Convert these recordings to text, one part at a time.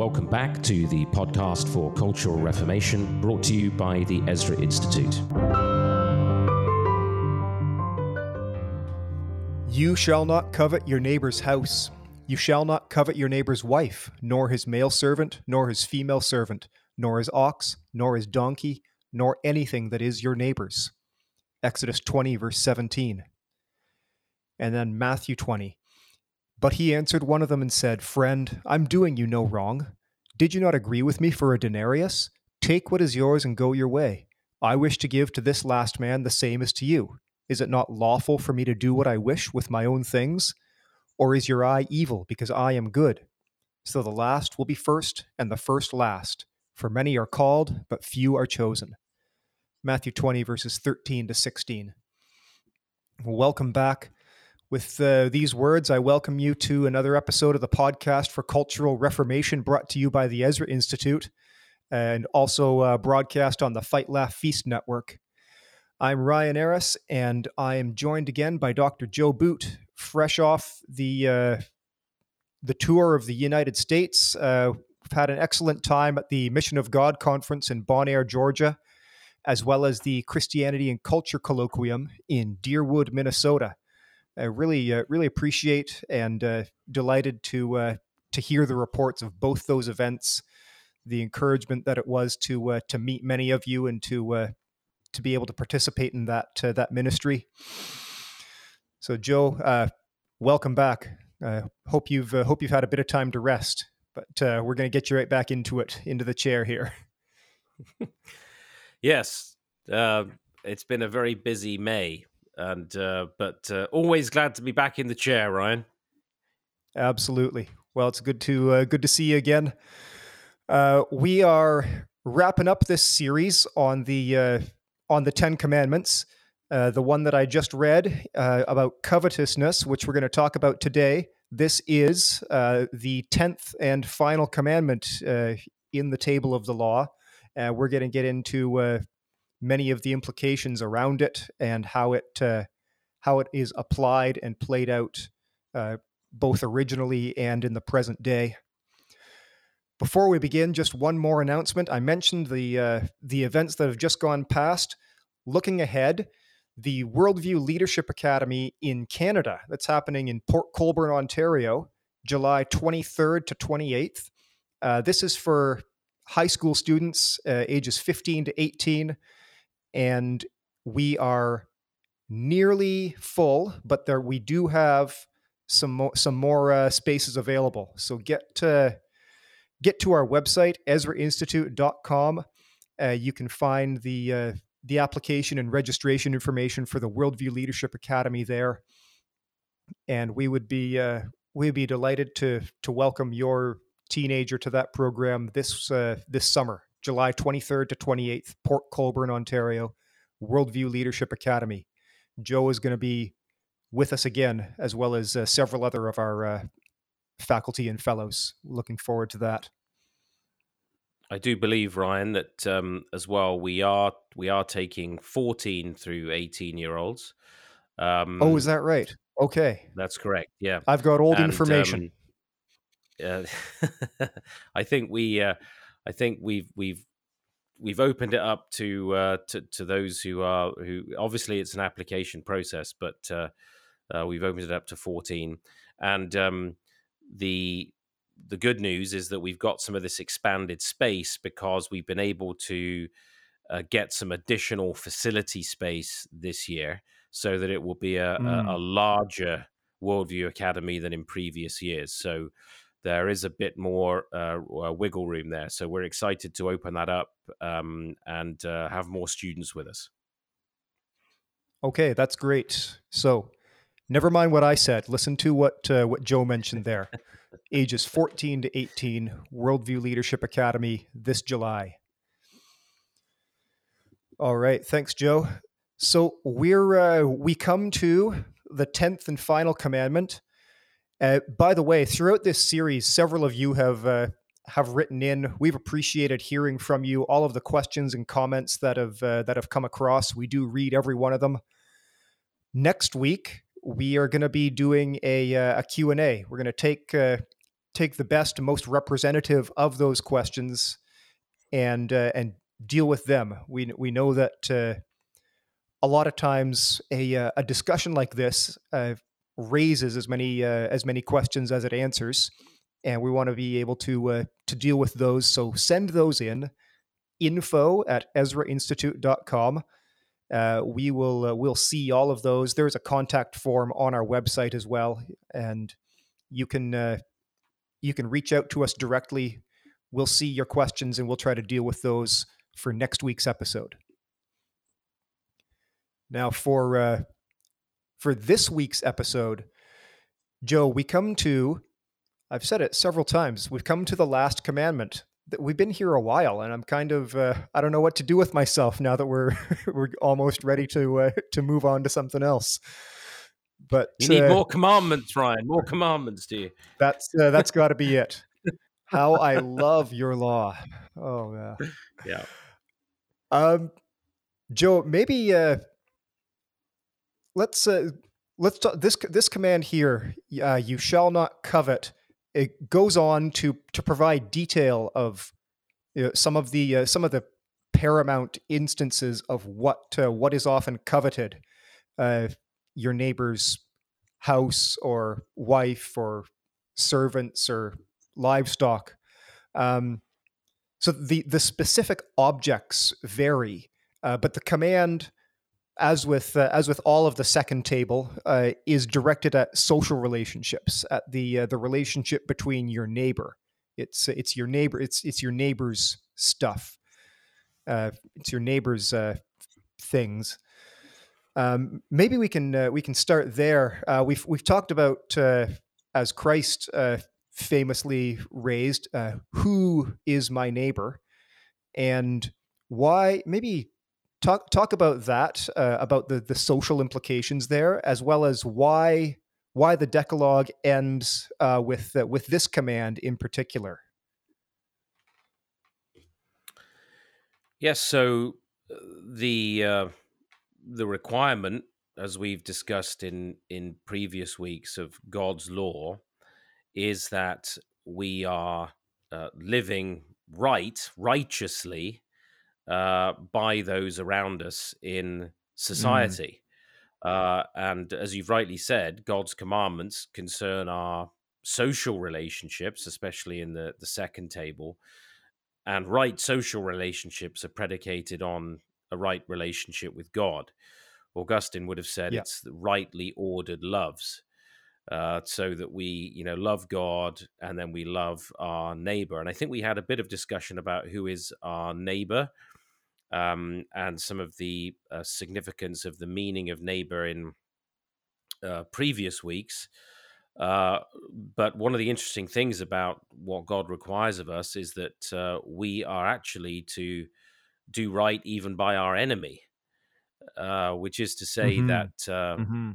Welcome back to the podcast for Cultural Reformation, brought to you by the Ezra Institute. You shall not covet your neighbor's house. You shall not covet your neighbor's wife, nor his male servant, nor his female servant, nor his ox, nor his donkey, nor anything that is your neighbor's. Exodus 20, verse 17. And then Matthew 20. But he answered one of them and said, Friend, I'm doing you no wrong. Did you not agree with me for a denarius? Take what is yours and go your way. I wish to give to this last man the same as to you. Is it not lawful for me to do what I wish with my own things? Or is your eye evil because I am good? So the last will be first, and the first last. For many are called, but few are chosen. Matthew 20, verses 13 to 16. Welcome back. With uh, these words, I welcome you to another episode of the podcast for Cultural Reformation brought to you by the Ezra Institute and also uh, broadcast on the Fight Laugh Feast Network. I'm Ryan Eras, and I am joined again by Dr. Joe Boot, fresh off the uh, the tour of the United States. Uh, we've had an excellent time at the Mission of God conference in Bon Air, Georgia, as well as the Christianity and Culture Colloquium in Deerwood, Minnesota. I really, uh, really appreciate and uh, delighted to uh, to hear the reports of both those events, the encouragement that it was to uh, to meet many of you and to uh, to be able to participate in that uh, that ministry. So, Joe, welcome back. hope you've hope you've had a bit of time to rest, but we're going to get you right back into it, into the chair here. yes, it's been a very busy May and uh, but uh, always glad to be back in the chair, Ryan. Absolutely. Well, it's good to uh, good to see you again. Uh, we are wrapping up this series on the uh, on the Ten Commandments. Uh, the one that I just read about covetousness, which we're going to talk about today. This is the tenth and final commandment in the table of the law. we're going to get into many of the implications around it and how it uh, how it is applied and played out uh, both originally and in the present day. Before we begin, just one more announcement. I mentioned the uh, the events that have just gone past. Looking ahead, the Worldview Leadership Academy in Canada that's happening in Port Colborne, Ontario, July 23rd to 28th. Uh, this is for high school students uh, ages 15 to 18 and we are nearly full, but there we do have some more, some more uh, spaces available. So get to get to our website ezrainstitute.com. Uh, you can find the uh, the application and registration information for the Worldview Leadership Academy there, and we would be uh, we'd be delighted to to welcome your teenager to that program this uh, this summer. July 23rd to 28th, Port Colborne, Ontario, Worldview Leadership Academy. Joe is going to be with us again, as well as uh, several other of our uh, faculty and fellows. Looking forward to that. I do believe Ryan that um, as well. We are we are taking 14 through 18 year olds. Um, oh, is that right? Okay, that's correct. Yeah, I've got old and, information. Um, uh, I think we uh, I think we've we've we've opened it up to uh, to to those who are who obviously it's an application process, but uh, uh, we've opened it up to fourteen, and um, the the good news is that we've got some of this expanded space because we've been able to uh, get some additional facility space this year, so that it will be a, mm. a, a mm. larger worldview academy than in previous years. So there is a bit more uh, uh, wiggle room there. So we're excited to open that up um, and uh, have more students with us. Okay, that's great. So never mind what I said. Listen to what uh, what Joe mentioned there. Ages 14 to 18, Worldview Leadership Academy this July. All right, thanks, Joe. So we're uh, we come to the tenth and final commandment uh, by the way, throughout this series, several of you have uh, have written in. We've appreciated hearing from you. All of the questions and comments that have uh, that have come across, we do read every one of them. Next week, we are going to be doing a uh, a Q and A. We're going to take uh, take the best, most representative of those questions, and uh, and deal with them. We we know that uh, a lot of times a a discussion like this raises as many uh, as many questions as it answers, and we want to be able to uh, to deal with those. So send those in info at ezrainstitute.com. Uh, we will uh, we'll see all of those. There's a contact form on our website as well, and you can uh, you can reach out to us directly. We'll see your questions and we'll try to deal with those for next week's episode. Now, for uh, for this week's episode, Joe, we come to I've said it several times. We've come to the last commandment. We've been here a while, and I'm kind of uh, I don't know what to do with myself now that we're we're almost ready to uh, to move on to something else. But you need uh, more commandments, Ryan. More commandments, do you? That's uh, that's got to be it. How I love your law. Oh yeah. Yeah. Um, Joe, maybe uh, let's uh, let's talk, this this command here. Uh, you shall not covet. It goes on to to provide detail of you know, some of the uh, some of the paramount instances of what uh, what is often coveted. Uh, your neighbor's house or wife or servants or livestock. Um, so the the specific objects vary, uh, but the command, as with uh, as with all of the second table, uh, is directed at social relationships, at the uh, the relationship between your neighbor. It's it's your neighbor. It's it's your neighbor's stuff. Uh, it's your neighbor's uh, things. Um, maybe we can uh, we can start there. Uh, we've we've talked about uh, as Christ uh, famously raised, uh, "Who is my neighbor?" and why. Maybe talk talk about that, uh, about the the social implications there, as well as why why the Decalogue ends with with this command in particular. Yes. So the the requirement, as we've discussed in in previous weeks, of God's law, is that we are uh, living right, righteously, uh, by those around us in mm. society. Mm. Uh, and as you've rightly said, God's commandments concern our social relationships, especially in the, the second table. And right social relationships are predicated on a right relationship with God. Augustine would have said yeah. it's the rightly ordered loves. Uh, so that we, you know, love God and then we love our neighbor. And I think we had a bit of discussion about who is our neighbor um, and some of the uh, significance of the meaning of neighbor in uh, previous weeks. Uh, but one of the interesting things about what God requires of us is that uh, we are actually to do right even by our enemy, uh, which is to say mm-hmm. that uh, mm-hmm.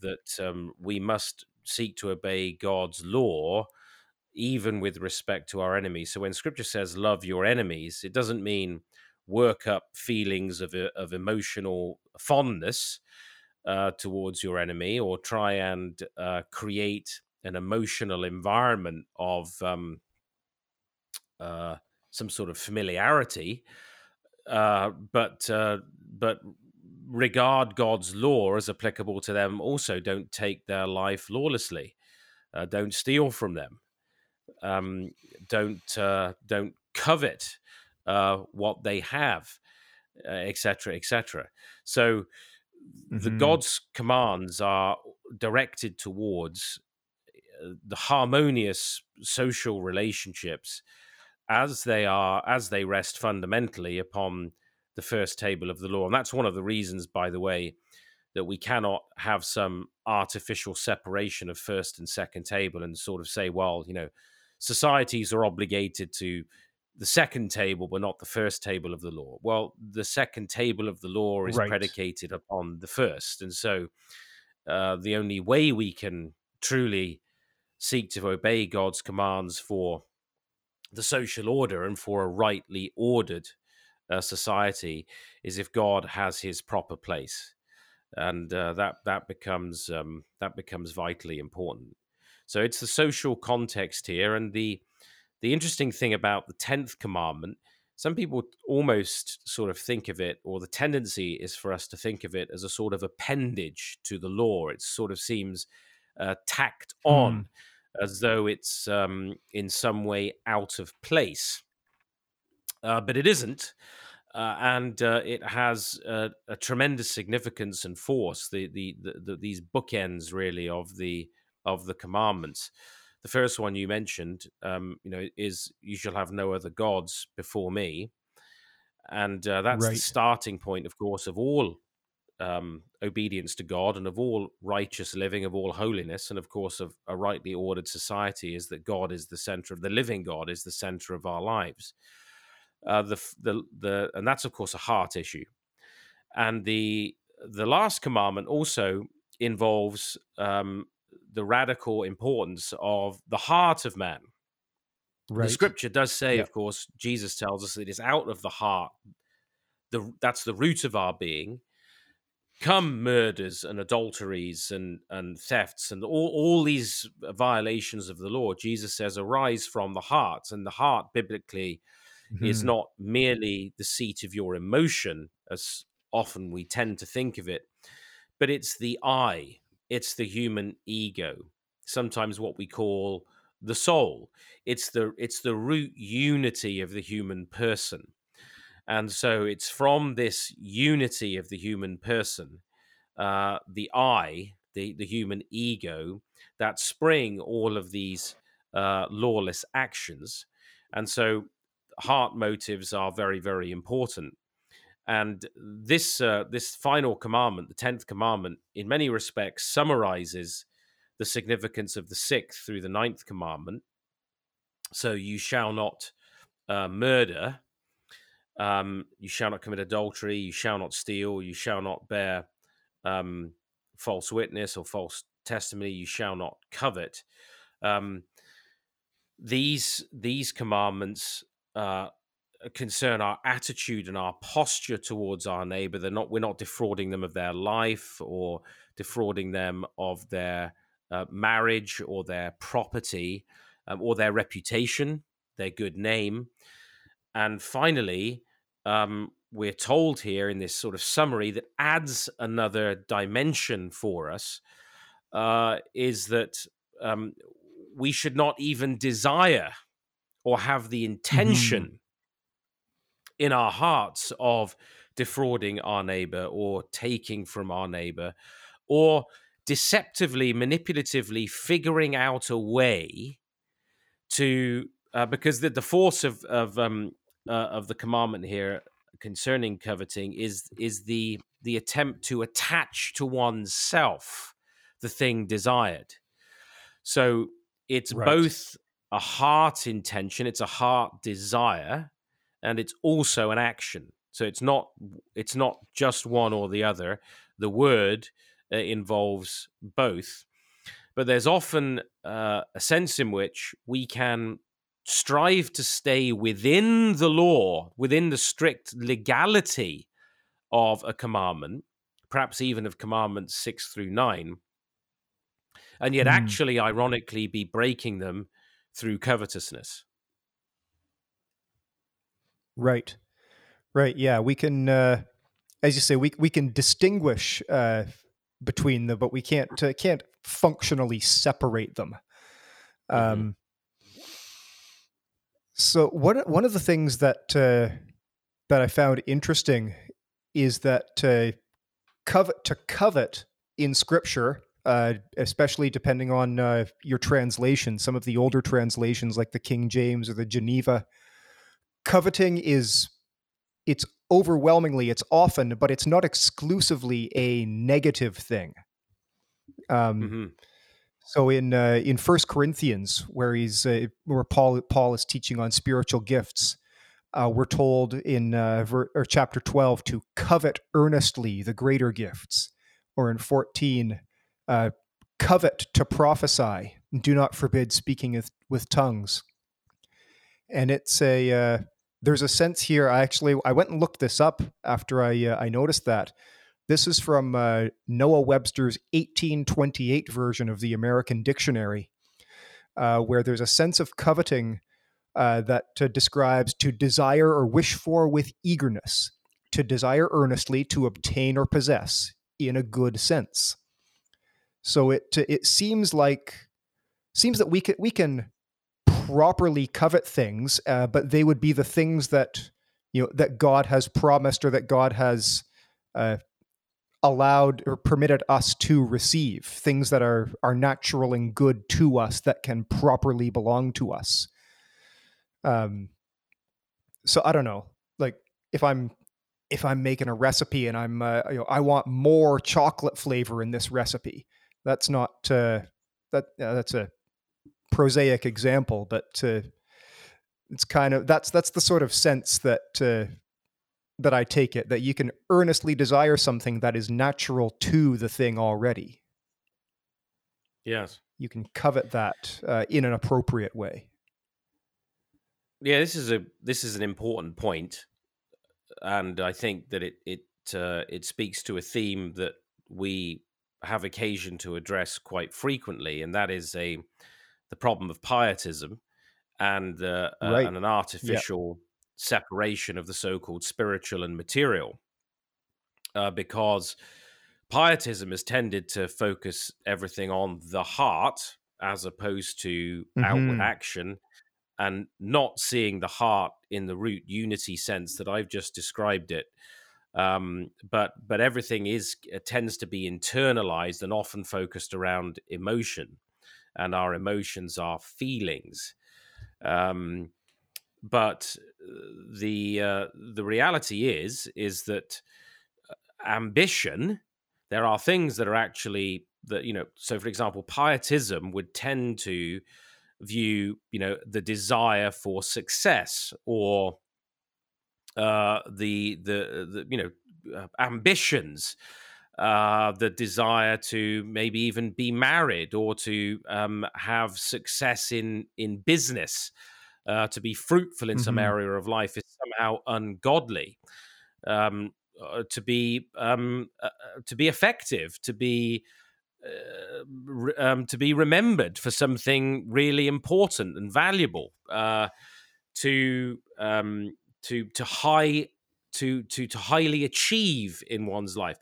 that um, we must seek to obey God's law even with respect to our enemies. So when Scripture says "love your enemies," it doesn't mean work up feelings of uh, of emotional fondness uh, towards your enemy or try and uh, create an emotional environment of um, uh, some sort of familiarity uh, but uh, but regard God's law as applicable to them. Also, don't take their life lawlessly. Don't steal from them. Um, don't don't covet uh, what they have, etc., etc. So, mm-hmm. the God's commands are directed towards the harmonious social relationships as they are as they rest fundamentally upon the first table of the law and that's one of the reasons by the way that we cannot have some artificial separation of first and second table and sort of say well you know societies are obligated to the second table but not the first table of the law well the second table of the law is right. predicated upon the first and so uh, the only way we can truly seek to obey god's commands for the social order and for a rightly ordered uh, society is if God has His proper place, and uh, that that becomes um, that becomes vitally important. So it's the social context here, and the the interesting thing about the tenth commandment. Some people almost sort of think of it, or the tendency is for us to think of it as a sort of appendage to the law. It sort of seems uh, tacked on mm. as though it's um, in some way out of place. Uh, but it isn't. Uh, and uh, it has a, a, tremendous significance and force. The, the, the, the, these bookends really of the of the commandments. The first one you mentioned, um, you know, is you shall have no other gods before me, and uh, that's right. the starting point, of course, of all um, obedience to God and of all righteous living, of all holiness, and of course of a rightly ordered society. Is that God is the center of the living God is the center of our lives. Uh, the the the and that's of course a heart issue, and the the last commandment also involves um, the radical importance of the heart of man. Right. The scripture does say, yep. of course, Jesus tells us that it is out of the heart. The, that's the root of our being. Come murders and adulteries and, and thefts and all, all these violations of the law. Jesus says, arise from the heart. And the heart, biblically, mm-hmm. is not merely the seat of your emotion, as often we tend to think of it, but it's the I, it's the human ego, sometimes what we call the soul. It's the it's the root unity of the human person. And so it's from this unity of the human person, uh, the I, the, the human ego, that spring all of these uh, lawless actions. And so heart motives are very, very important. And this uh, this final commandment, the tenth commandment, in many respects summarizes the significance of the sixth through the ninth commandment. So you shall not uh, murder, um, you shall not commit adultery, you shall not steal, you shall not bear um, false witness or false testimony, you shall not covet. Um, these these commandments uh, concern our attitude and our posture towards our neighbor. They're not we're not defrauding them of their life or defrauding them of their uh, marriage or their property um, or their reputation, their good name. And finally, um, we're told here in this sort of summary that adds another dimension for us uh, is that um, we should not even desire or have the intention mm-hmm. In our hearts of defrauding our neighbor or taking from our neighbor or deceptively, manipulatively figuring out a way to uh, because the, the force of of um, uh, of the commandment here concerning coveting is is the the attempt to attach to oneself the thing desired. So it's right. both a heart intention, it's a heart desire, and it's also an action. So it's not it's not just one or the other. The word uh, involves both, but there's often uh, a sense in which we can strive to stay within the law, within the strict legality of a commandment, perhaps even of commandments six through nine, and yet mm. actually, ironically, be breaking them through covetousness. Right. Right. Yeah. We can, uh, as you say, we, we can distinguish uh, between them, but we can't, uh, can't functionally separate them. Mm-hmm. Um, mm-hmm. So one one of the things that uh, that I found interesting is that uh, covet to covet in Scripture uh, especially depending on uh, your translation. Some of the older translations, like the King James or the Geneva, coveting is it's overwhelmingly, it's often, but it's not exclusively a negative thing. Um, mm-hmm. So in uh, in First Corinthians, where he's uh, where Paul Paul is teaching on spiritual gifts, uh, we're told in uh, ver- or chapter twelve to covet earnestly the greater gifts, or in fourteen uh, covet to prophesy, do not forbid speaking with, with tongues. And it's a uh, there's a sense here. I actually I went and looked this up after I uh, I noticed that. This is from uh, Noah Webster's 1828 version of the American Dictionary, uh, where there's a sense of coveting uh, that uh, describes to desire or wish for with eagerness, to desire earnestly, to obtain or possess in a good sense. So it it seems like seems that we can we can properly covet things, uh, but they would be the things that you know that God has promised or that God has uh, allowed or permitted us to receive things that are are natural and good to us that can properly belong to us. Um so i don't know like if i'm if i'm making a recipe and i'm uh, you know i want more chocolate flavor in this recipe that's not uh that uh, that's a prosaic example but uh, it's kind of that's that's the sort of sense that uh, that I take it that you can earnestly desire something that is natural to the thing already. Yes. You can covet that uh, in an appropriate way. Yeah, this is a this is an important point, and I think that it it uh, it speaks to a theme that we have occasion to address quite frequently, and that is a the problem of pietism and uh, right. uh, and an artificial separation of the so-called spiritual and material, uh, because pietism has tended to focus everything on the heart as opposed to mm-hmm. outward action and not seeing the heart in the root unity sense that I've just described it. Um, but but everything is uh, tends to be internalized and often focused around emotion, and our emotions are feelings. Um, but uh, the uh, the reality is is that uh, ambition there are things that are actually that you know so for example pietism would tend to view you know the desire for success or uh the the, the you know uh, ambitions uh, the desire to maybe even be married or to um, have success in in business uh, to be fruitful in mm-hmm. some area of life is somehow ungodly. Um, uh, to be um, uh, uh to be effective, to be uh, re- um, to be remembered for something really important and valuable, uh, to um, to to high to to to highly achieve in one's life.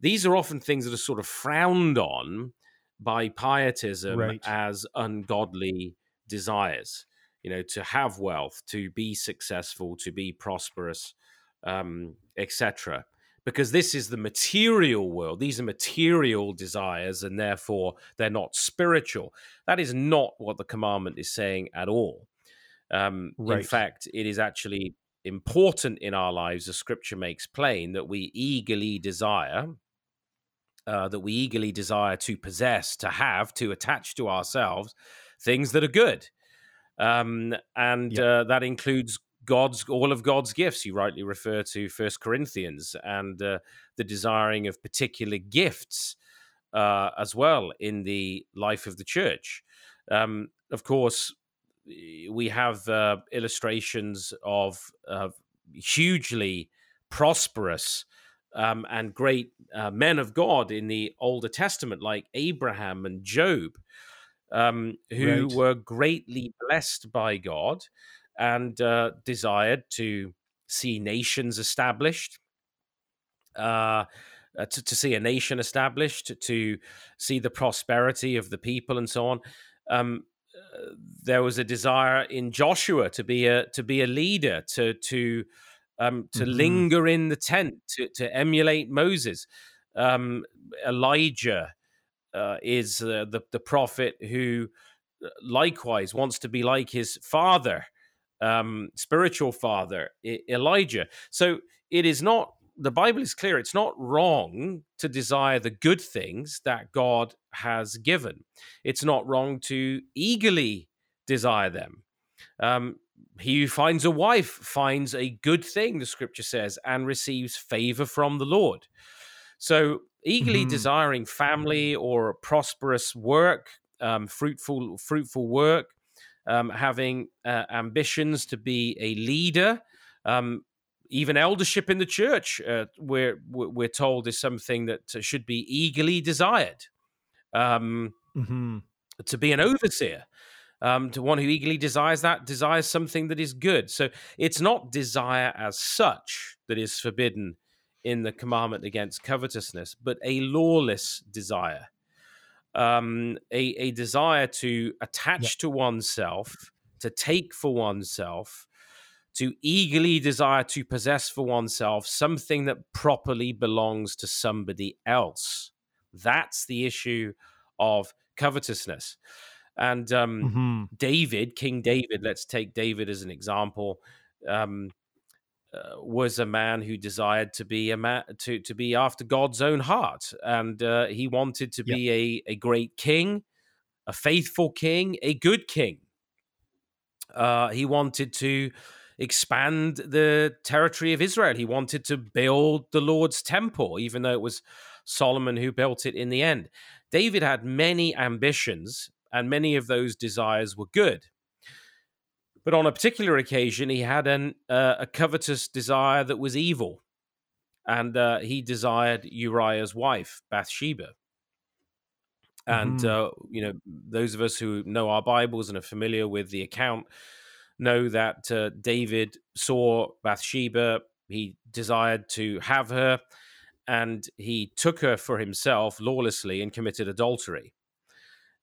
These are often things that are sort of frowned on by pietism right. as ungodly desires you know to have wealth to be successful to be prosperous um, etc because this is the material world these are material desires and therefore they're not spiritual that is not what the commandment is saying at all um, right. in fact it is actually important in our lives as scripture makes plain that we eagerly desire uh, that we eagerly desire to possess to have to attach to ourselves things that are good um, and uh, that includes God's all of God's gifts. You rightly refer to First Corinthians and uh, the desiring of particular gifts uh, as well in the life of the church. Um, of course, we have uh, illustrations of, of hugely prosperous um, and great uh, men of God in the Older Testament, like Abraham and Job um, who right. were greatly blessed by God and uh, desired to see nations established, uh, uh, to, to, see a nation established, to see the prosperity of the people, and so on. Um, uh, there was a desire in Joshua to be a to be a leader, to to um, to mm-hmm. linger in the tent, to, to emulate Moses. Um, Elijah uh, is uh, the the prophet who uh, likewise wants to be like his father, um, spiritual father I- Elijah. So it is not. The Bible is clear. It's not wrong to desire the good things that God has given. It's not wrong to eagerly desire them. Um, he who finds a wife finds a good thing, the scripture says, and receives favor from the Lord. So eagerly mm-hmm. desiring family or prosperous work, um, fruitful fruitful work, um, having uh, ambitions to be a leader, um, even eldership in the church. Uh, we're we're told is something that should be eagerly desired. Um, mm-hmm. To be an overseer. Um, to one who eagerly desires that, desires something that is good. So it's not desire as such that is forbidden in the commandment against covetousness, but a lawless desire, um, a, a desire to attach yep. to oneself, to take for oneself, to eagerly desire to possess for oneself something that properly belongs to somebody else. That's the issue of covetousness. And um, mm-hmm. David, King David, let's take David as an example, um, uh, was a man who desired to be a man to to be after God's own heart, and uh, he wanted to be a a great king, a faithful king, a good king. Uh, he wanted to expand the territory of Israel. He wanted to build the Lord's temple, even though it was Solomon who built it in the end. David had many ambitions, and many of those desires were good. But on a particular occasion, he had an, uh, a covetous desire that was evil, and uh, he desired Uriah's wife, Bathsheba. And mm-hmm. uh, you know, those of us who know our Bibles and are familiar with the account know that uh, David saw Bathsheba. He desired to have her, and he took her for himself lawlessly and committed adultery.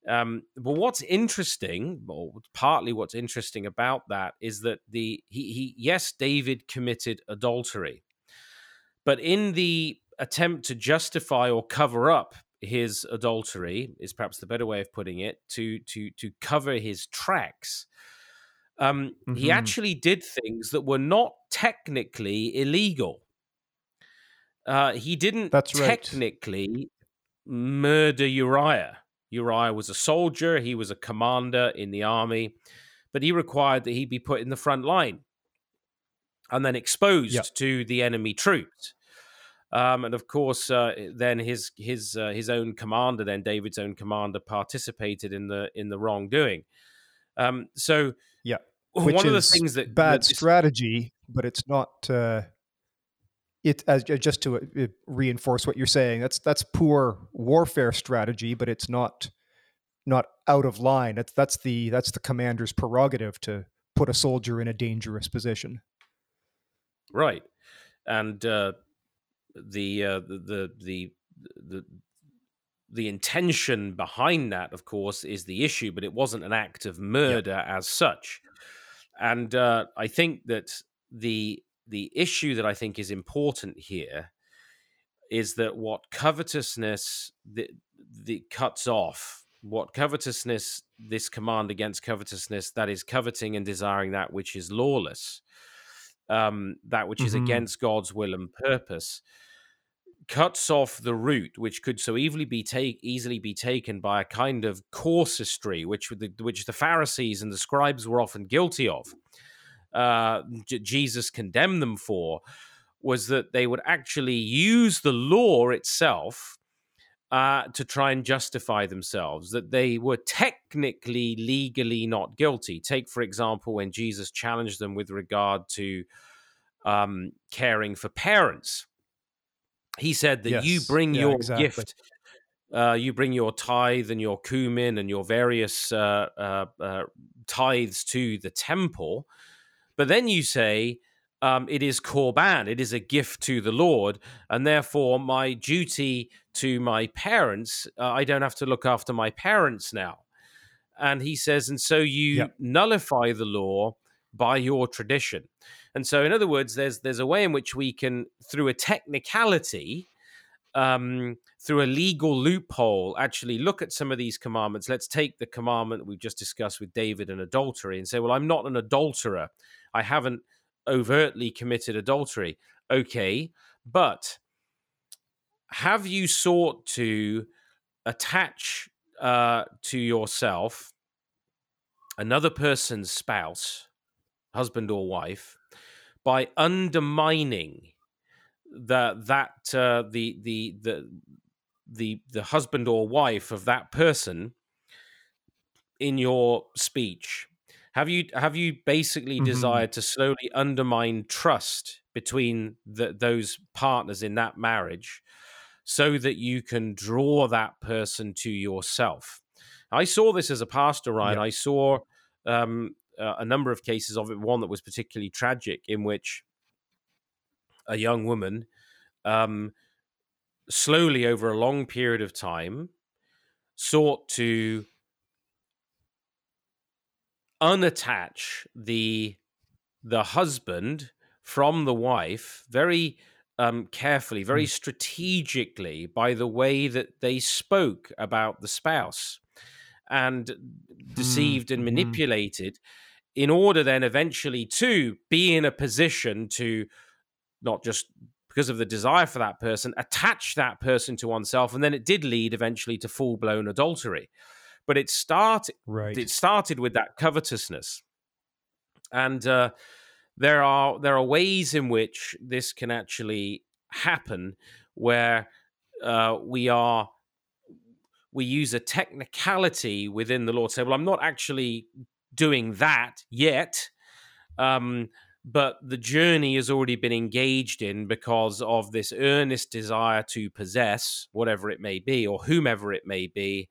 Um, but what's interesting, or partly what's interesting about that, is that the he, he yes, David committed adultery, but in the attempt to justify or cover up his adultery is perhaps the better way of putting it to to to cover his tracks um, mm-hmm. he actually did things that were not technically illegal uh, he didn't That's technically right. murder uriah Uriah was a soldier, he was a commander in the army, but he required that he be put in the front line and then exposed yep. to the enemy troops. Um, and of course, uh, then his his uh, his own commander, then David's own commander, participated in the in the wrongdoing. Um, so, yeah, Which one of the things that bad that strategy, but it's not. Uh, it as just to uh, reinforce what you're saying that's that's poor warfare strategy but it's not not out of line. That's that's the that's the commander's prerogative to put a soldier in a dangerous position. Right. And uh, the, uh, the the the the intention behind that of course is the issue but it wasn't an act of murder yep. as such. And uh, i think that the the issue that I think is important here is that what covetousness the, the cuts off, what covetousness, this command against covetousness, that is coveting and desiring that which is lawless, um, that which mm-hmm. is against God's will and purpose, cuts off the root, which could so easily be take easily be taken by a kind of casuistry, which the, which the Pharisees and the scribes were often guilty of uh, J- Jesus condemned them for was that they would actually use the law itself uh, to try and justify themselves, that they were technically, legally not guilty. Take, for example, when Jesus challenged them with regard to um, caring for parents. He said that yes. you bring yeah, your exactly. gift uh, you bring your tithe and your cumin and your various uh, uh, uh tithes to the temple, but then you say, um, it is korban, it is a gift to the Lord, and therefore my duty to my parents, uh, I don't have to look after my parents now. And he says, and so you yep. nullify the law by your tradition. And so, in other words, there's there's a way in which we can, through a technicality, um, through a legal loophole, actually look at some of these commandments. Let's take the commandment we've just discussed with David and adultery and say, well, I'm not an adulterer. I haven't overtly committed adultery. Okay, but have you sought to attach uh, to yourself another person's spouse, husband or wife, by undermining the that uh, the the the the the husband or wife of that person in your speech have you have you basically mm-hmm. desired to slowly undermine trust between the, those partners in that marriage, so that you can draw that person to yourself? I saw this as a pastor, Ryan. Yeah. I saw um, uh, a number of cases of it. One that was particularly tragic, in which a young woman, um, slowly over a long period of time, sought to unattach the the husband from the wife very um, carefully, very strategically, by the way that they spoke about the spouse and deceived and mhm. manipulated in order then eventually to be in a position to not just because of the desire for that person attach that person to oneself and then it did lead eventually to full-blown adultery. But it started Right. it started with that covetousness. And uh, there are there are ways in which this can actually happen where uh, we are we use a technicality within the law to say well i'm not actually doing that yet. Um, but the journey has already been engaged in because of this earnest desire to possess whatever it may be or whomever it may be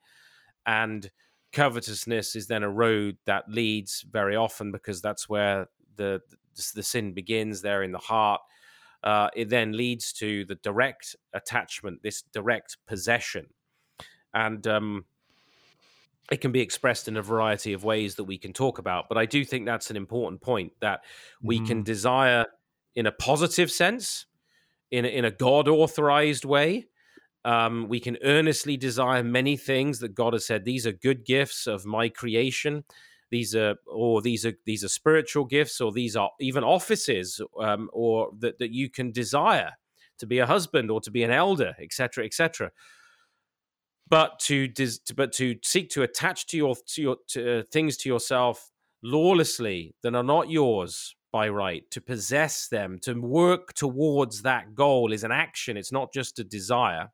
and covetousness is then a road that leads very often because that's where the the sin begins there in the heart. Uh, it then leads to the direct attachment this direct possession. And um, it can be expressed in a variety of ways that we can talk about but i do think that's an important point that we can Mhm. desire in a positive sense in a, in a god authorized way um, we can earnestly desire many things that God has said these are good gifts of my creation. These are, or these are these are spiritual gifts, or these are even offices, um, or that that you can desire to be a husband or to be an elder, etc., etc. But to, dis- but to seek to attach to your to your to, uh, things to yourself lawlessly that are not yours by right, to possess them, to work towards that goal is an action. It's not just a desire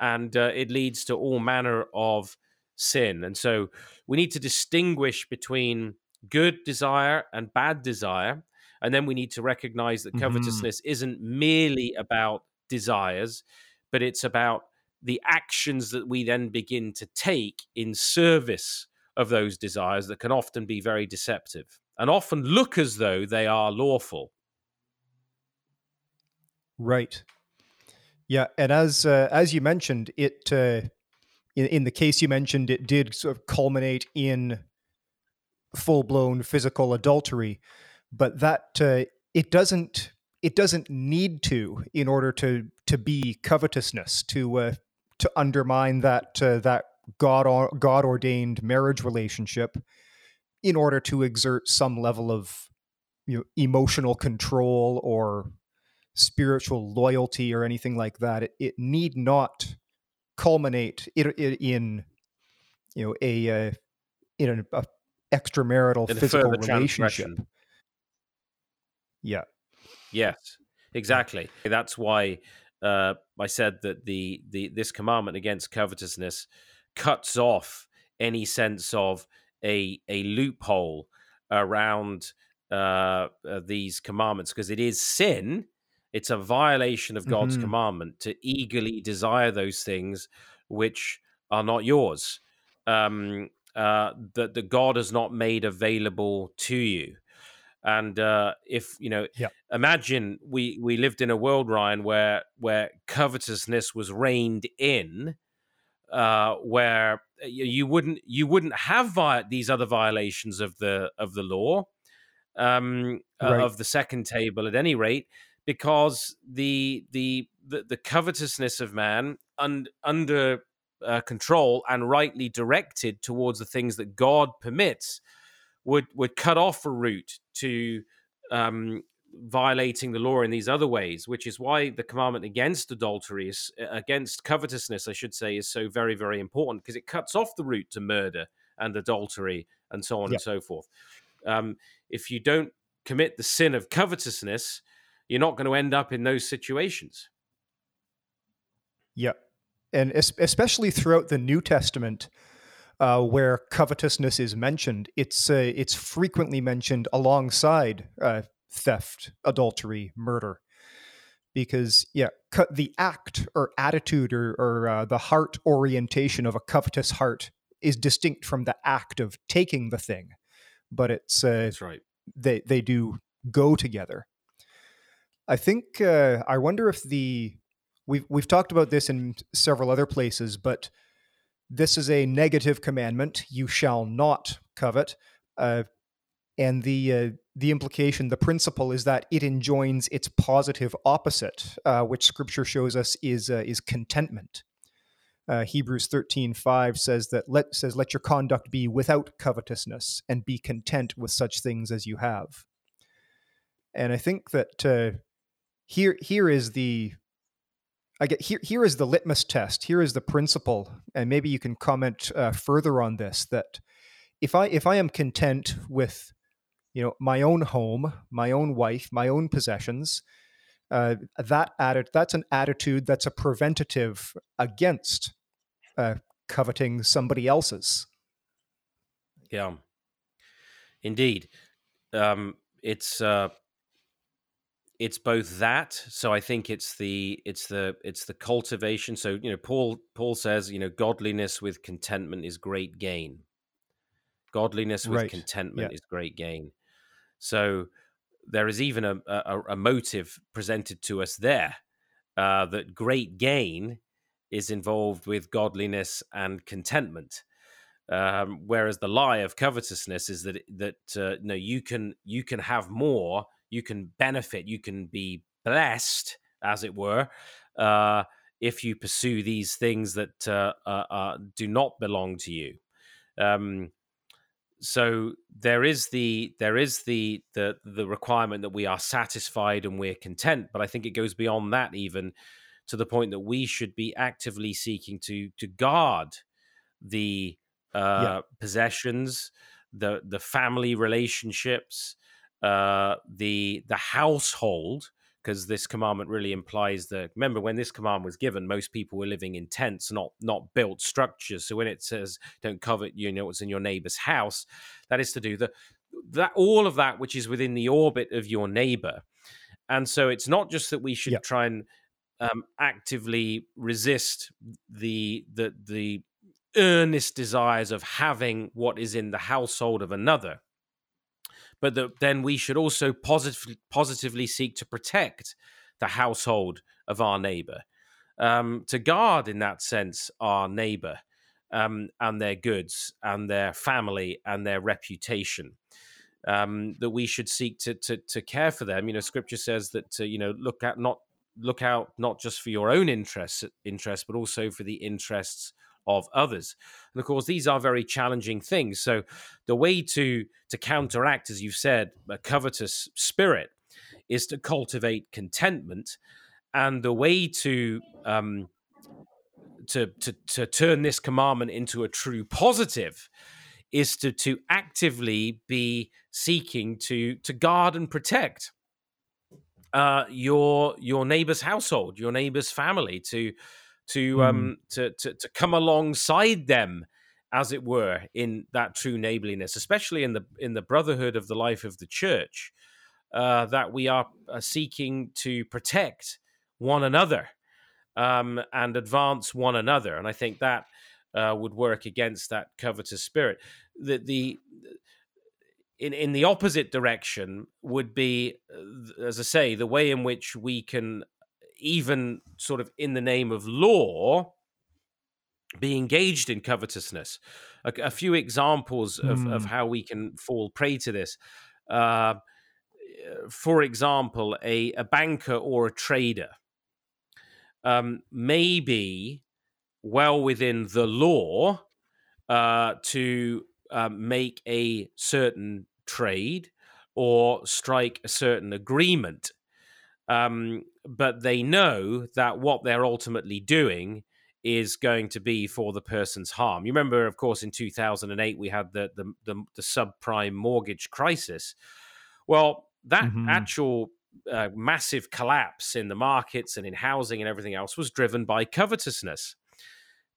and uh, it leads to all manner of sin. And so we need to distinguish between good desire and bad desire. And then we need to recognize that Mhm. covetousness isn't merely about desires, but it's about the actions that we then begin to take in service of those desires that can often be very deceptive and often look as though they are lawful. Right. Yeah, and as uh, as you mentioned, it uh, in in the case you mentioned, it did sort of culminate in full blown physical adultery, but that uh, it doesn't it doesn't need to in order to to be covetousness to uh, to undermine that uh, that God God ordained marriage relationship in order to exert some level of you know emotional control or spiritual loyalty or anything like that. It, it need not culminate in, in you know a uh, in an a extramarital In physical relationship. Yeah. Yes, exactly. That's why uh, I said that the the this commandment against covetousness cuts off any sense of a a loophole around uh, uh, these commandments because it is sin. It's a violation of God's Mhm. commandment to eagerly desire those things which are not yours, um, uh, that that God has not made available to you. And uh, if you know, Yeah. imagine we we lived in a world, Ryan, where where covetousness was reined in, uh, where you, you wouldn't you wouldn't have vi- these other violations of the of the law, um, uh, of the second table at any rate, because the the the, the covetousness of man un, under uh, control and rightly directed towards the things that God permits would would cut off a route to um, violating the law in these other ways, which is why the commandment against adultery is against covetousness, I should say, is so very very important because it cuts off the route to murder and adultery and so on Yeah. and so forth. Um, if you don't commit the sin of covetousness, you're not going to end up in those situations. Yeah, and es- especially throughout the New Testament, uh, where covetousness is mentioned, it's uh, it's frequently mentioned alongside uh, theft, adultery, murder, because yeah, co- the act or attitude or, or uh, the heart orientation of a covetous heart is distinct from the act of taking the thing, but it's uh, That's right. they they do go together. I think uh, I wonder if the we've we've talked about this in several other places, but this is a negative commandment: "You shall not covet." Uh, and the uh, the implication, the principle, is that it enjoins its positive opposite, uh, which Scripture shows us is uh, is contentment. Uh, Hebrews thirteen five says that let says let your conduct be without covetousness and be content with such things as you have. And I think that uh, here here is the I get here here is the litmus test. Here is the principle, and maybe you can comment uh, further on this. That if I if I am content with you know my own home, my own wife, my own possessions, uh, that that's an attitude that's a preventative against uh, coveting somebody else's. Yeah, indeed. Um, it's uh, it's both that. So I think it's the it's the it's the cultivation. So you know, Paul Paul says you know, godliness with contentment is great gain. Godliness with Right. contentment Yeah. is great gain. So there is even a, a, a motive presented to us there uh, that great gain is involved with godliness and contentment. Um, whereas the lie of covetousness is that that uh, no, you can you can have more, you can benefit, you can be blessed, as it were, uh, if you pursue these things that uh, uh, uh, do not belong to you. Um, so there is the there is the the the requirement that we are satisfied and we're content but i think it goes beyond that even to the point that we should be actively seeking to to guard the uh possessions the the family relationships uh the the household because this commandment really implies that remember when this command was given most people were living in tents not not built structures. So when it says don't covet you know what's in your neighbor's house that is to do the that all of that which is within the orbit of your neighbor. And so it's not just that we should Yeah. try and um, actively resist the the the earnest desires of having what is in the household of another but that then we should also positively positively seek to protect the household of our neighbor um, to guard in that sense our neighbor um, and their goods and their family and their reputation um, that we should seek to, to to care for them. You know scripture says that to, you know look at not look out not just for your own interests interests but also for the interests of others. And of course these are very challenging things. So the way to to counteract as you've said a covetous spirit is to cultivate contentment. And the way to um to to to turn this commandment into a true positive is to to actively be seeking to to guard and protect uh your your neighbor's household your neighbor's family to to um to, to to come alongside them as it were in that true neighborliness especially in the in the brotherhood of the life of the church uh that we are uh, seeking to protect one another um and advance one another and i think that uh, would work against that covetous spirit. The the in in the opposite direction would be uh, as i say the way in which we can even sort of in the name of law be engaged in covetousness a, a few examples of, of Hmm. how we can fall prey to this uh, for example a, a banker or a trader um, may be well within the law uh, to um, make a certain trade or strike a certain agreement. Um, but they know that what they're ultimately doing is going to be for the person's harm. You remember, of course, in 2008, we had the, the, the, the subprime mortgage crisis. Well, that Mhm. actual uh, massive collapse in the markets and in housing and everything else was driven by covetousness.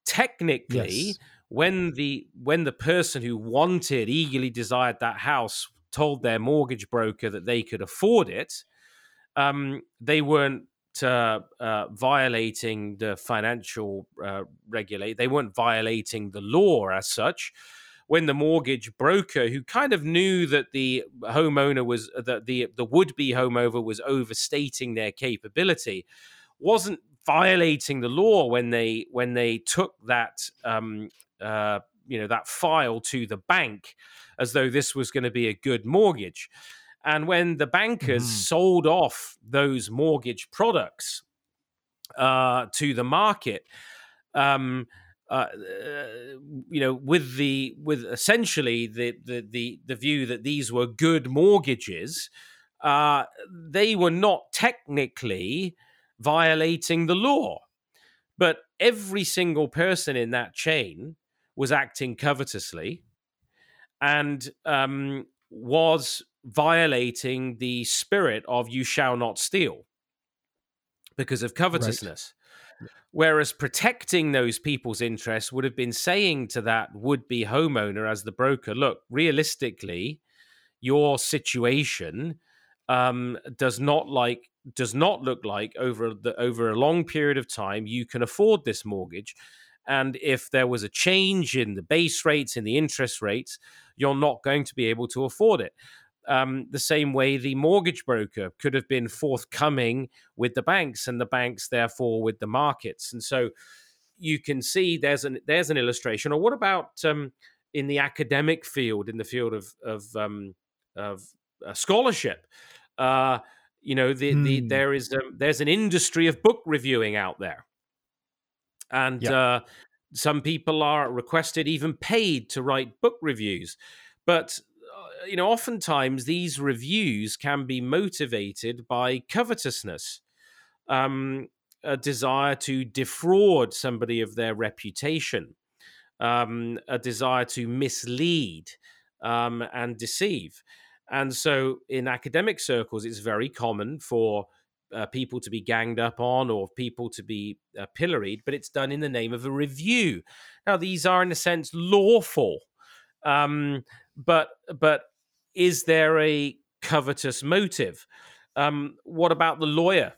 Technically, Yes. when the when the person who wanted eagerly desired that house told their mortgage broker that they could afford it um, they weren't uh, uh, violating the financial uh, regulate. They weren't violating the law as such. When the mortgage broker, who kind of knew that the homeowner was that the the would be homeowner was overstating their capability, wasn't violating the law when they when they took that um, uh, you know that file to the bank as though this was going to be a good mortgage. And when the bankers mm. sold off those mortgage products uh, to the market, um, uh, you know, with the with essentially the, the the the view that these were good mortgages, uh, they were not technically violating the law, but every single person in that chain was acting covetously and um, was violating the spirit of "you shall not steal" because of covetousness. Right. Whereas protecting those people's interests would have been saying to that would be homeowner as the broker, look, realistically, your situation um, does not like does not look like over the over a long period of time you can afford this mortgage and if there was a change in the base rates, in the interest rates, you're not going to be able to afford it. Um, the same way the mortgage broker could have been forthcoming with the banks and the banks therefore with the markets. And so you can see there's an there's an illustration. Or what about um, in the academic field in the field of of, um, of uh, scholarship? Uh, you know the, the hmm. there is um, there's an industry of book reviewing out there. And yep. uh, some people are requested even paid to write book reviews. But you know oftentimes these reviews can be motivated by covetousness um, a desire to defraud somebody of their reputation um, a desire to mislead um, and deceive and so in academic circles it's very common for uh, people to be ganged up on or people to be uh, pilloried, but it's done in the name of a review. Now, these are, in a sense, lawful, um, but but is there a covetous motive? Um, what about the lawyer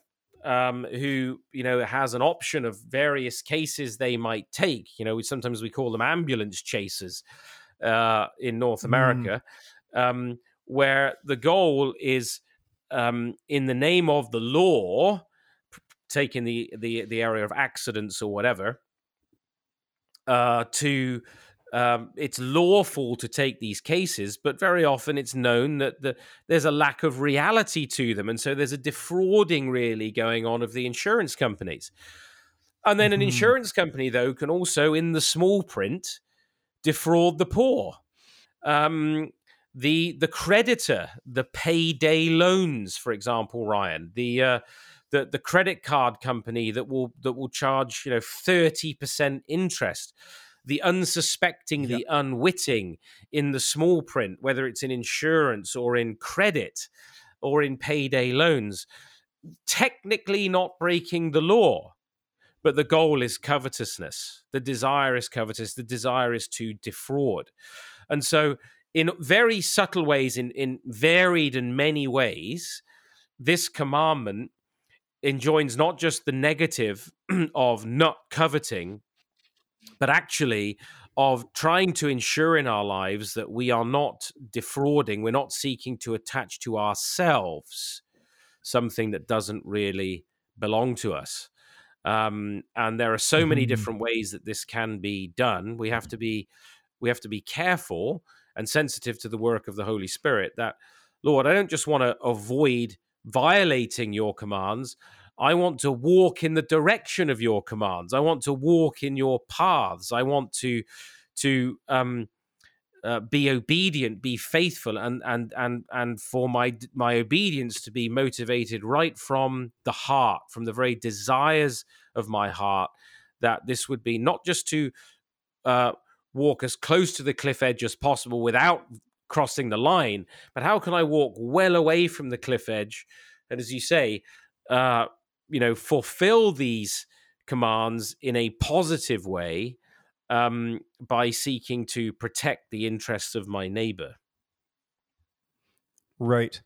um, who you know has an option of various cases they might take? You know, sometimes we call them ambulance chasers uh, in North mm. America, mm. where the goal is um, in the name of the law, taking the the the area of accidents or whatever, uh, to um, it's lawful to take these cases, but very often it's known that the, there's a lack of reality to them, and so there's a defrauding really going on of the insurance companies. And then an mm-hmm. insurance company, though, can also, in the small print, defraud the poor. Um, the the creditor, the payday loans, for example, Ryan, the uh, the the credit card company that will that will charge you know thirty percent interest, the unsuspecting, yep. the unwitting in the small print, whether it's in insurance or in credit or in payday loans, technically not breaking the law. But the goal is covetousness. The desire is covetous. The desire is to defraud. And so in very subtle ways, in, in varied and many ways, this commandment enjoins not just the negative of not coveting, but actually of trying to ensure in our lives that we are not defrauding, we're not seeking to attach to ourselves something that doesn't really belong to us. Um, and there are so many mm-hmm. different ways that this can be done. We have to be we have to be careful and sensitive to the work of the Holy Spirit that, Lord, I don't just want to avoid violating your commands. I want to walk in the direction of your commands. I want to walk in your paths. I want to to um, uh, be obedient, be faithful, and and and and for my my obedience to be motivated right from the heart, from the very desires of my heart. That this would be not just to uh, walk as close to the cliff edge as possible without crossing the line, but how can I walk well away from the cliff edge? And as you say, uh, you know, fulfill these commands in a positive way um, by seeking to protect the interests of my neighbor. Right.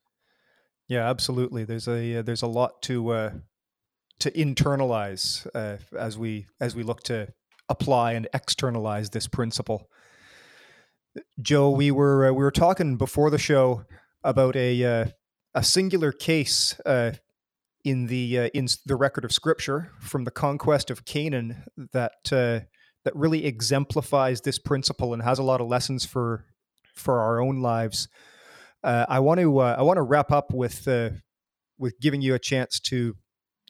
Yeah, absolutely. There's a uh, there's a lot to uh, to internalize uh, as we as we look to apply and externalize this principle. Joe, we were uh, we were talking before the show about a uh, a singular case uh, in the uh, in the record of Scripture from the conquest of Canaan that uh, that really exemplifies this principle and has a lot of lessons for for our own lives. Uh, I want to I want to wrap up with with giving you a chance to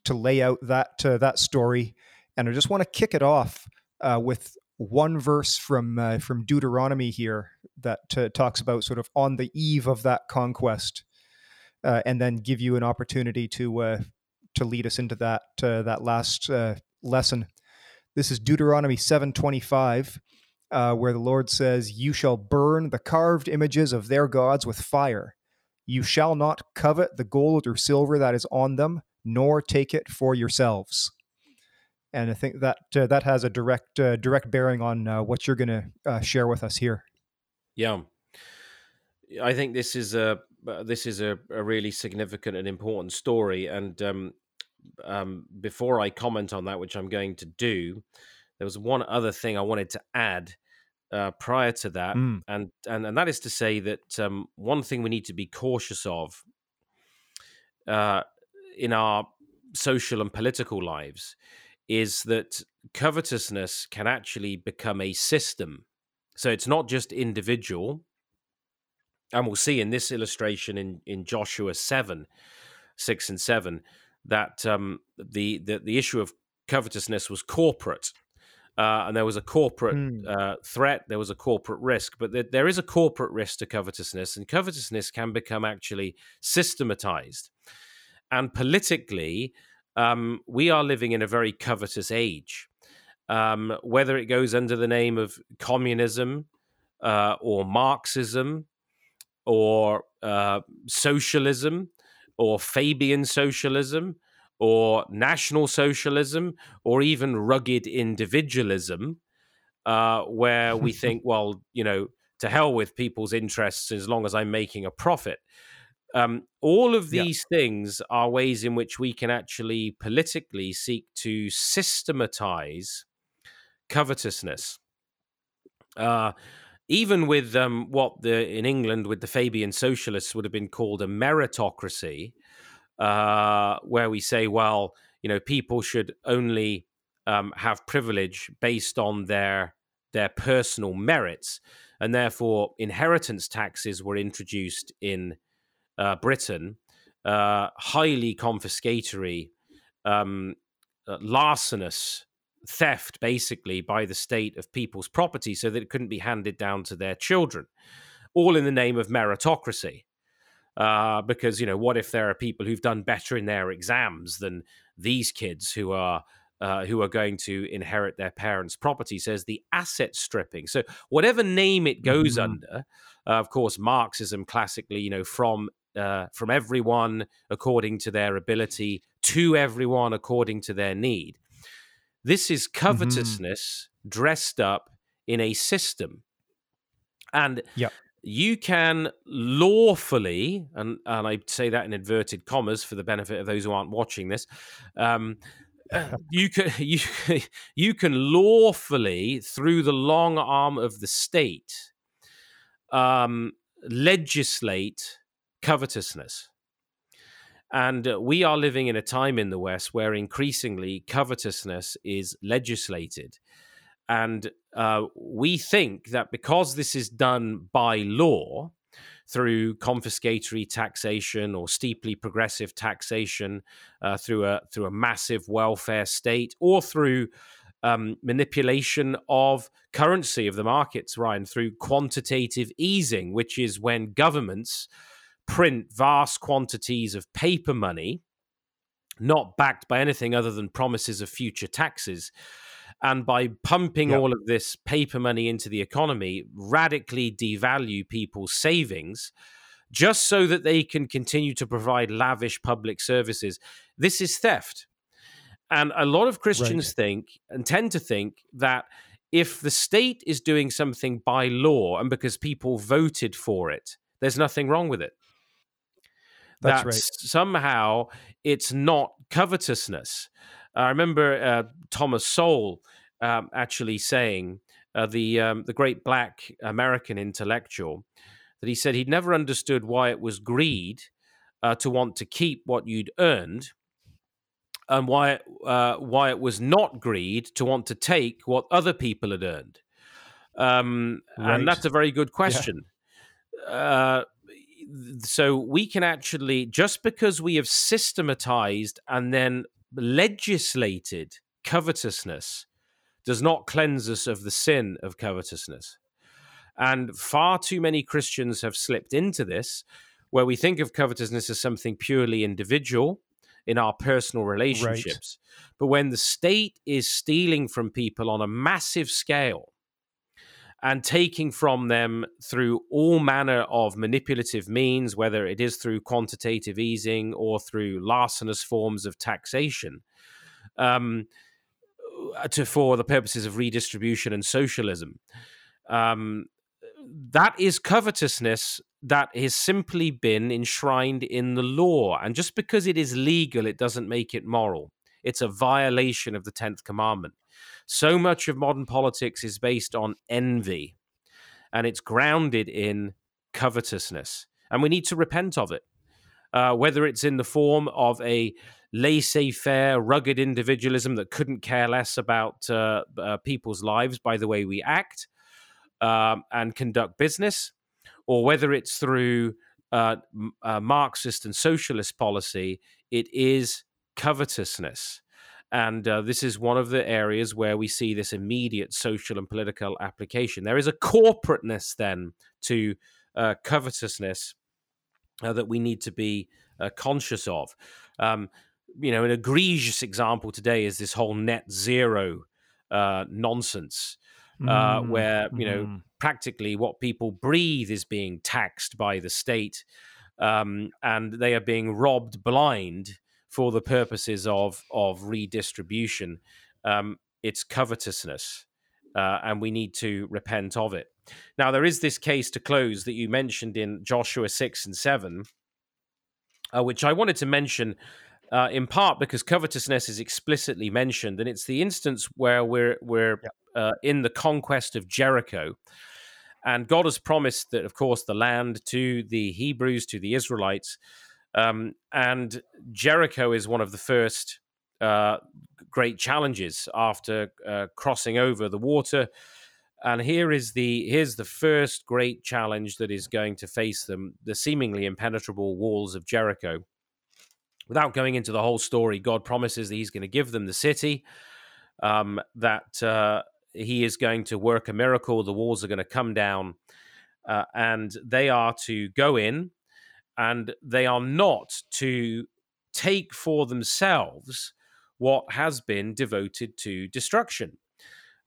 to lay out that that story, and I just want to kick it off with one verse from uh, from Deuteronomy here that uh, talks about sort of on the eve of that conquest, uh, and then give you an opportunity to uh, to lead us into that uh, that last uh, lesson. This is Deuteronomy seven twenty five. where the Lord says, You shall burn the carved images of their gods with fire. You shall not covet the gold or silver that is on them, nor take it for yourselves and I think that uh, that has a direct uh, direct bearing on uh, what you're going to uh, share with us here. Yeah, I think this is a uh, this is a, a really significant and important story. And um, um, before I comment on that, which I'm going to do, there was one other thing I wanted to add uh, prior to that, mm. and, and and that is to say that um, one thing we need to be cautious of in our social and political lives is that covetousness can actually become a system. So it's not just individual. And we'll see in this illustration in, in Joshua 7, 6 and 7, that um, the, the, the issue of covetousness was corporate. Uh, and there was a corporate mm. uh, threat, there was a corporate risk, but there, there is a corporate risk to covetousness, and covetousness can become actually systematized. And politically, um, we are living in a very covetous age. Um, whether it goes under the name of communism uh, or Marxism or uh, socialism or Fabian socialism or national socialism or even rugged individualism, uh, where we think, well, you know, to hell with people's interests as long as I'm making a profit. Um, all of these yeah. things are ways in which we can actually politically seek to systematize covetousness. Uh, even with um, what the in England with the Fabian socialists would have been called a meritocracy, uh, where we say, well, you know, people should only um, have privilege based on their their personal merits, and therefore inheritance taxes were introduced in uh, Britain, uh, highly confiscatory, um, uh, larcenous theft, basically, by the state of people's property so that it couldn't be handed down to their children, all in the name of meritocracy. Uh, because, you know, what if there are people who've done better in their exams than these kids who are uh, who are going to inherit their parents' property, says the asset stripping. So, whatever name it goes mm-hmm. under, uh, of course, Marxism classically, you know, from uh, from everyone according to their ability to everyone according to their need. This is mm-hmm. covetousness mm-hmm. dressed up in a system. And you can lawfully, and, and I say that in inverted commas for the benefit of those who aren't watching this, um, you can you you can lawfully through the long arm of the state um, legislate covetousness. And uh, we are living in a time in the West where increasingly covetousness is legislated. And uh, we think that because this is done by law, through confiscatory taxation or steeply progressive taxation, uh, through a through a massive welfare state, or through um, manipulation of currency of the markets, Ryan, through quantitative easing, which is when governments print vast quantities of paper money, not backed by anything other than promises of future taxes. And by pumping yep. all of this paper money into the economy, radically devalue people's savings just so that they can continue to provide lavish public services. This is theft. And a lot of Christians right. think and tend to think that if the state is doing something by law and because people voted for it, there's nothing wrong with it That's that right. somehow it's not covetousness. I remember uh, Thomas Sowell um, actually saying, uh, the um, the great black American intellectual, that he said he'd never understood why it was greed uh, to want to keep what you'd earned, and why uh, why it was not greed to want to take what other people had earned. Um, Right. And that's a very good question. Uh, so we can actually just because we have systematized and then legislated covetousness does not cleanse us of the sin of covetousness. And far too many Christians have slipped into this, where we think of covetousness as something purely individual in our personal relationships. But when the state is stealing from people on a massive scale and taking from them through all manner of manipulative means, whether it is through quantitative easing or through larcenous forms of taxation, um, to for the purposes of redistribution and socialism. Um, that is covetousness that has simply been enshrined in the law. And just because it is legal, it doesn't make it moral. It's a violation of the 10th commandment. So much of modern politics is based on envy and it's grounded in covetousness. And we need to repent of it, uh, whether it's in the form of a laissez faire, rugged individualism that couldn't care less about uh, uh, people's lives by the way we act um, and conduct business, or whether it's through uh, uh, Marxist and socialist policy, it is covetousness. And uh, this is one of the areas where we see this immediate social and political application. There is a corporateness then to uh, covetousness uh, that we need to be uh, conscious of. Um, you know, an egregious example today is this whole net zero uh, nonsense, uh, Mm, where you know mhm. practically what people breathe is being taxed by the state, um, and they are being robbed blind for the purposes of of redistribution. Um, it's covetousness, uh, and we need to repent of it. Now, there is this case to close that you mentioned in Joshua six and seven, uh, which I wanted to mention. Uh, in part because covetousness is explicitly mentioned, and it's the instance where we're we're uh, in the conquest of Jericho, and God has promised that, of course, the land to the Hebrews, to the Israelites, um, and Jericho is one of the first uh, great challenges after uh, crossing over the water. And here is the here's the first great challenge that is going to face them: the seemingly impenetrable walls of Jericho. Without going into the whole story, God promises that He's going to give them the city, um, that uh, He is going to work a miracle. The walls are going to come down, uh, and they are to go in, and they are not to take for themselves what has been devoted to destruction.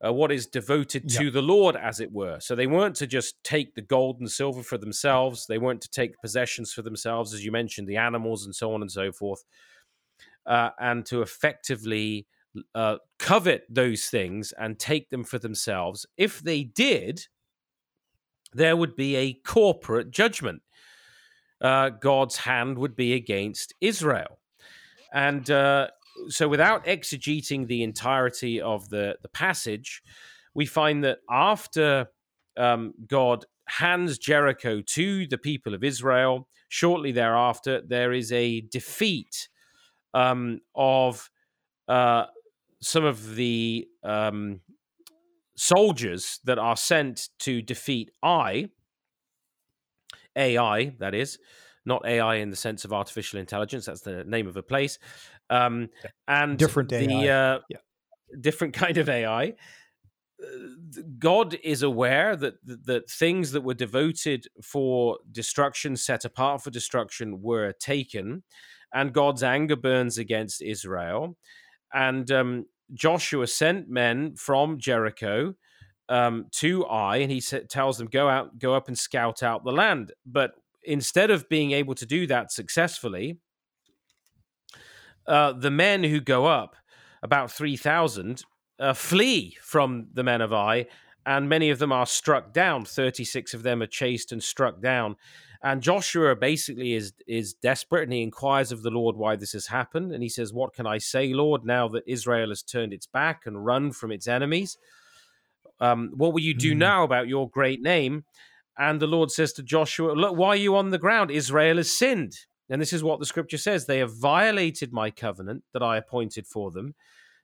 Uh, what is devoted Yeah. to the Lord, as it were. So they weren't to just take the gold and silver for themselves. They weren't to take possessions for themselves, as you mentioned, the animals and so on and so forth, uh, and to effectively uh, covet those things and take them for themselves. If they did, there would be a corporate judgment. Uh, God's hand would be against Israel. And uh, so, without exegeting the entirety of the, the passage, we find that after um, God hands Jericho to the people of Israel, shortly thereafter, there is a defeat um, of uh, some of the um, soldiers that are sent to defeat Ai, Ai, that is, not AI in the sense of artificial intelligence. That's the name of a place. Um, and Different the uh, Yeah. different kind of AI. Uh, God is aware that that things that were devoted for destruction, set apart for destruction, were taken, and God's anger burns against Israel. And um, Joshua sent men from Jericho um, to Ai, and he sa- tells them, "Go out, go up and scout out the land." But instead of being able to do that successfully, uh, the men who go up, about three thousand, uh, flee from the men of Ai, and many of them are struck down. Thirty-six of them are chased and struck down, And Joshua basically is is desperate and he inquires of the Lord why this has happened. And he says, What can I say, Lord, now that Israel has turned its back and run from its enemies? Um, what will you do mm. now about your great name? And the Lord says to Joshua, Look, why are you on the ground? Israel has sinned. And this is what the scripture says they have violated my covenant that I appointed for them.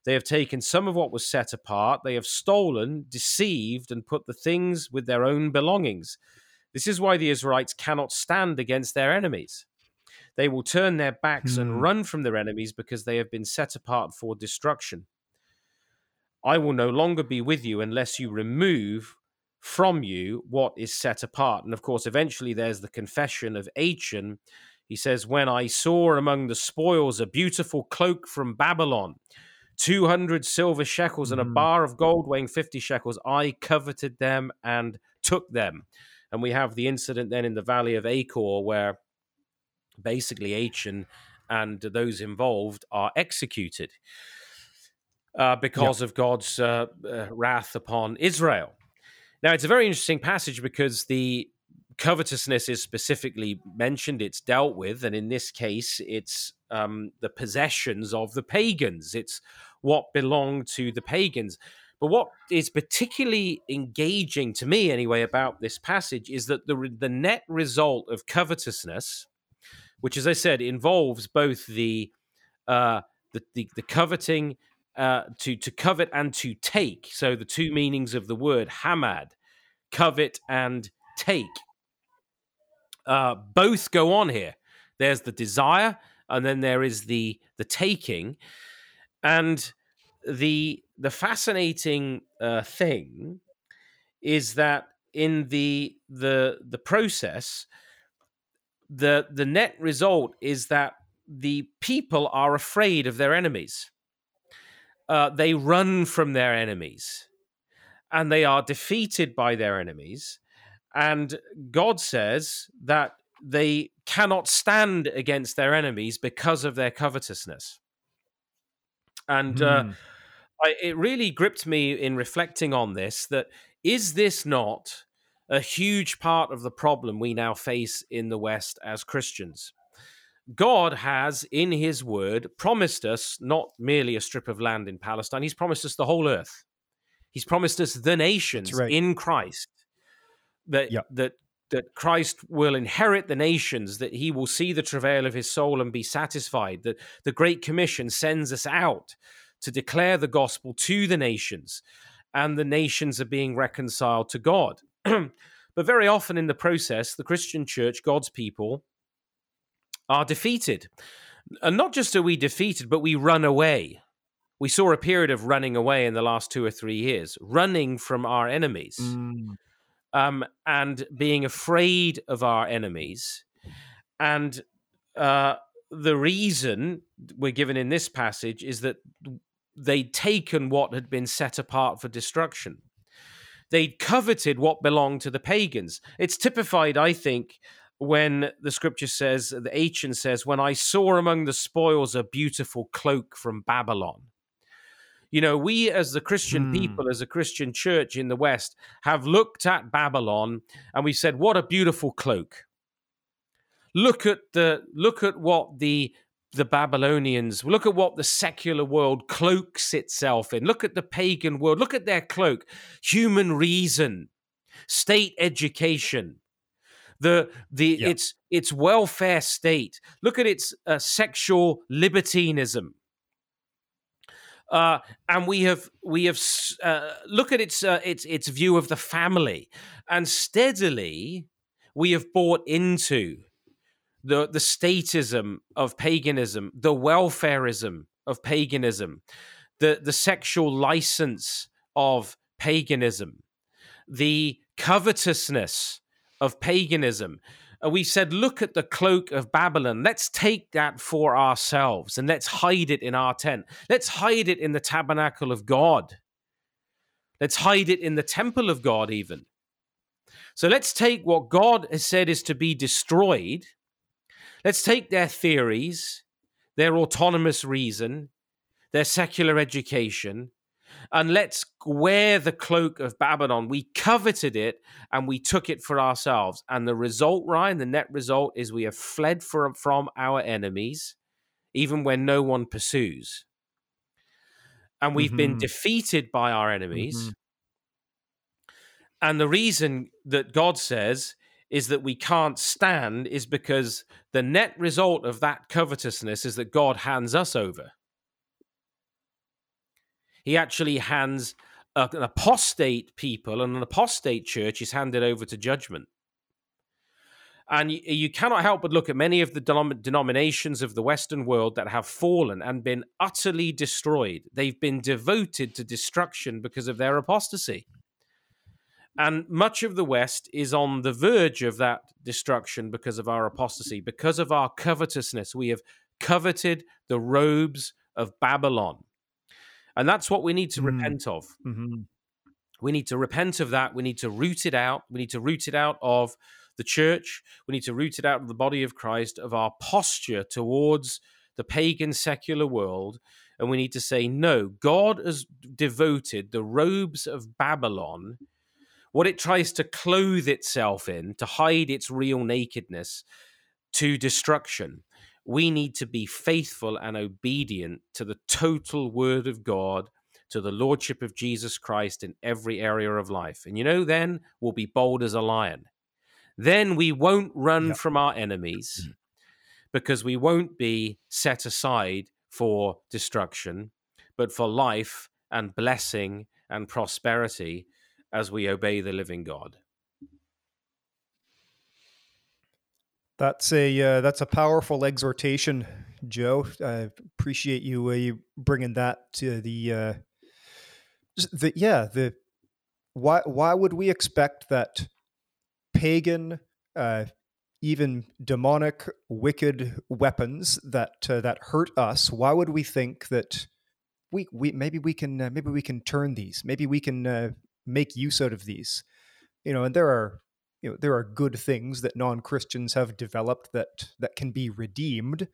They have taken some of what was set apart. They have stolen, deceived, and put the things with their own belongings. This is why the Israelites cannot stand against their enemies. They will turn their backs and hmm. run from their enemies because they have been set apart for destruction. I will no longer be with you unless you remove from you what is set apart. And of course, eventually there's the confession of Achan. He says, When I saw among the spoils a beautiful cloak from Babylon, 200 silver shekels and a hmm. bar of gold weighing 50 shekels, I coveted them and took them. And we have the incident then in the valley of Achor where basically Achan and those involved are executed uh, because yep. of God's uh, uh, wrath upon Israel. Now, it's a very interesting passage because the covetousness is specifically mentioned, it's dealt with, and in this case, it's um, the possessions of the pagans. It's what belonged to the pagans. But what is particularly engaging to me, anyway, about this passage is that the the net result of covetousness, which, as I said, involves both the uh, the, the, the coveting uh, to to covet and to take. So the two meanings of the word hamad, covet and take, uh, both go on here. There's the desire, and then there is the the taking, and the the fascinating uh, thing is that in the the the process, the the net result is that the people are afraid of their enemies uh, they run from their enemies and they are defeated by their enemies. And God says that they cannot stand against their enemies because of their covetousness. And mm. uh, hmm. I, it really gripped me in reflecting on this that is this not a huge part of the problem we now face in the West as Christians? God has, in his word, promised us not merely a strip of land in Palestine, he's promised us the whole earth. He's promised us the nations right. in Christ. That, yep. that that Christ will inherit the nations, that he will see the travail of his soul and be satisfied, that the Great Commission sends us out to declare the gospel to the nations, and the nations are being reconciled to God. but very often in the process, the Christian church, God's people, are defeated. And not just are we defeated, but we run away. We saw a period of running away in the last two or three years, running from our enemies mm. um, and being afraid of our enemies. And uh, the reason we're given in this passage is that they'd taken what had been set apart for destruction. They'd coveted what belonged to the pagans. It's typified, I think, when the scripture says, the Achan says, When I saw among the spoils a beautiful cloak from Babylon. You know, we as the Christian hmm. people, as a Christian church in the West, have looked at Babylon and we said, What a beautiful cloak. Look at the look at what the the Babylonians, look at what the secular world cloaks itself in. Look at the pagan world. Look at their cloak. Human reason, state education, the the yeah. its its welfare state. Look at its uh, sexual libertinism. Uh, and we have we have uh, look at its uh, its its view of the family, and steadily we have bought into the the statism of paganism, the welfareism of paganism, the the sexual license of paganism, the covetousness of paganism. Uh, we said, look at the cloak of Babylon. Let's take that for ourselves and let's hide it in our tent. Let's hide it in the tabernacle of God. Let's hide it in the temple of God, even. So let's take what God has said is to be destroyed. Let's take their theories, their autonomous reason, their secular education, and let's wear the cloak of Babylon. We coveted it and we took it for ourselves. And the result, Ryan, the net result is we have fled from, from our enemies, even when no one pursues. And we've mm-hmm. been defeated by our enemies. Mm-hmm. And the reason that God says is that we can't stand is because the net result of that covetousness is that God hands us over. He actually hands an apostate people and an apostate church is handed over to judgment. And you, cannot help but look at many of the denominations of the Western world that have fallen and been utterly destroyed. They've been devoted to destruction because of their apostasy. And much of the West is on the verge of that destruction because of our apostasy, because of our covetousness. We have coveted the robes of Babylon. And that's what we need to mm. repent of. Mm-hmm. We need to repent of that. We need to root it out. We need to root it out of the church. We need to root it out of the body of Christ, of our posture towards the pagan secular world. And we need to say, no, God has devoted the robes of Babylon, what it tries to clothe itself in, to hide its real nakedness, to destruction we need to be faithful and obedient to the total word of God, to the lordship of Jesus Christ in every area of life. And you know, then we'll be bold as a lion. Then we won't run yep. from our enemies mm. because we won't be set aside for destruction, but for life and blessing and prosperity as we obey the living God. That's a uh, that's a powerful exhortation, Joe. I appreciate you uh, you bringing that to the uh, the yeah the why why would we expect that pagan uh, even demonic wicked weapons that uh, that hurt us why would we think that we we maybe we can uh, maybe we can turn these maybe we can uh, make use out of these you know and there are you know there are good things that non-christians have developed that that can be redeemed.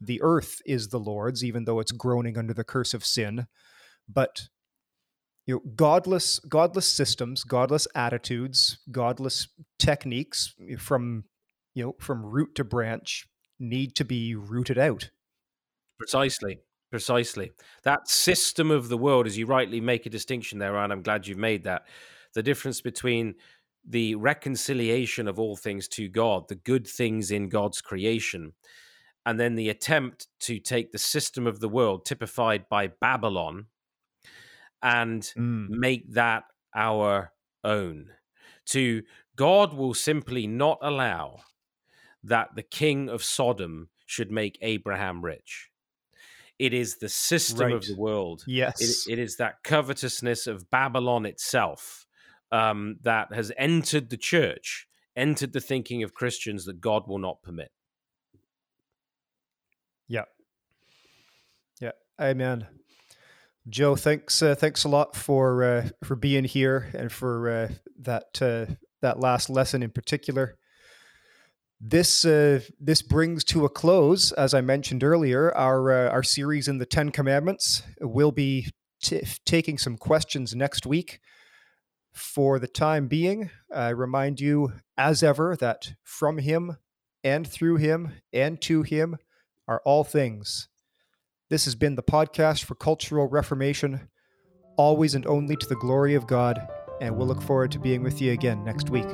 The earth is the lord's even though it's groaning under the curse of sin. But you know godless godless systems godless attitudes godless techniques from you know from root to branch need to be rooted out. Precisely precisely. That system of the world as you rightly make a distinction there and i'm glad you've made that. The difference between the reconciliation of all things to God, the good things in God's creation, and then the attempt to take the system of the world, typified by Babylon, and mm. make that our own. To God will simply not allow that the king of Sodom should make Abraham rich. It is the system right. of the world. Yes. It, it is that covetousness of Babylon itself um, that has entered the church, entered the thinking of Christians that God will not permit. Yeah. Yeah. Amen. Joe, thanks. Uh, thanks a lot for uh, for being here and for uh, that uh, that last lesson in particular. This uh, this brings to a close, as I mentioned earlier, our uh, our series in the Ten Commandments. We'll be t- taking some questions next week. For the time being, I remind you, as ever, that from Him and through Him and to Him are all things. This has been the podcast for Cultural Reformation, always and only to the glory of God, and we'll look forward to being with you again next week.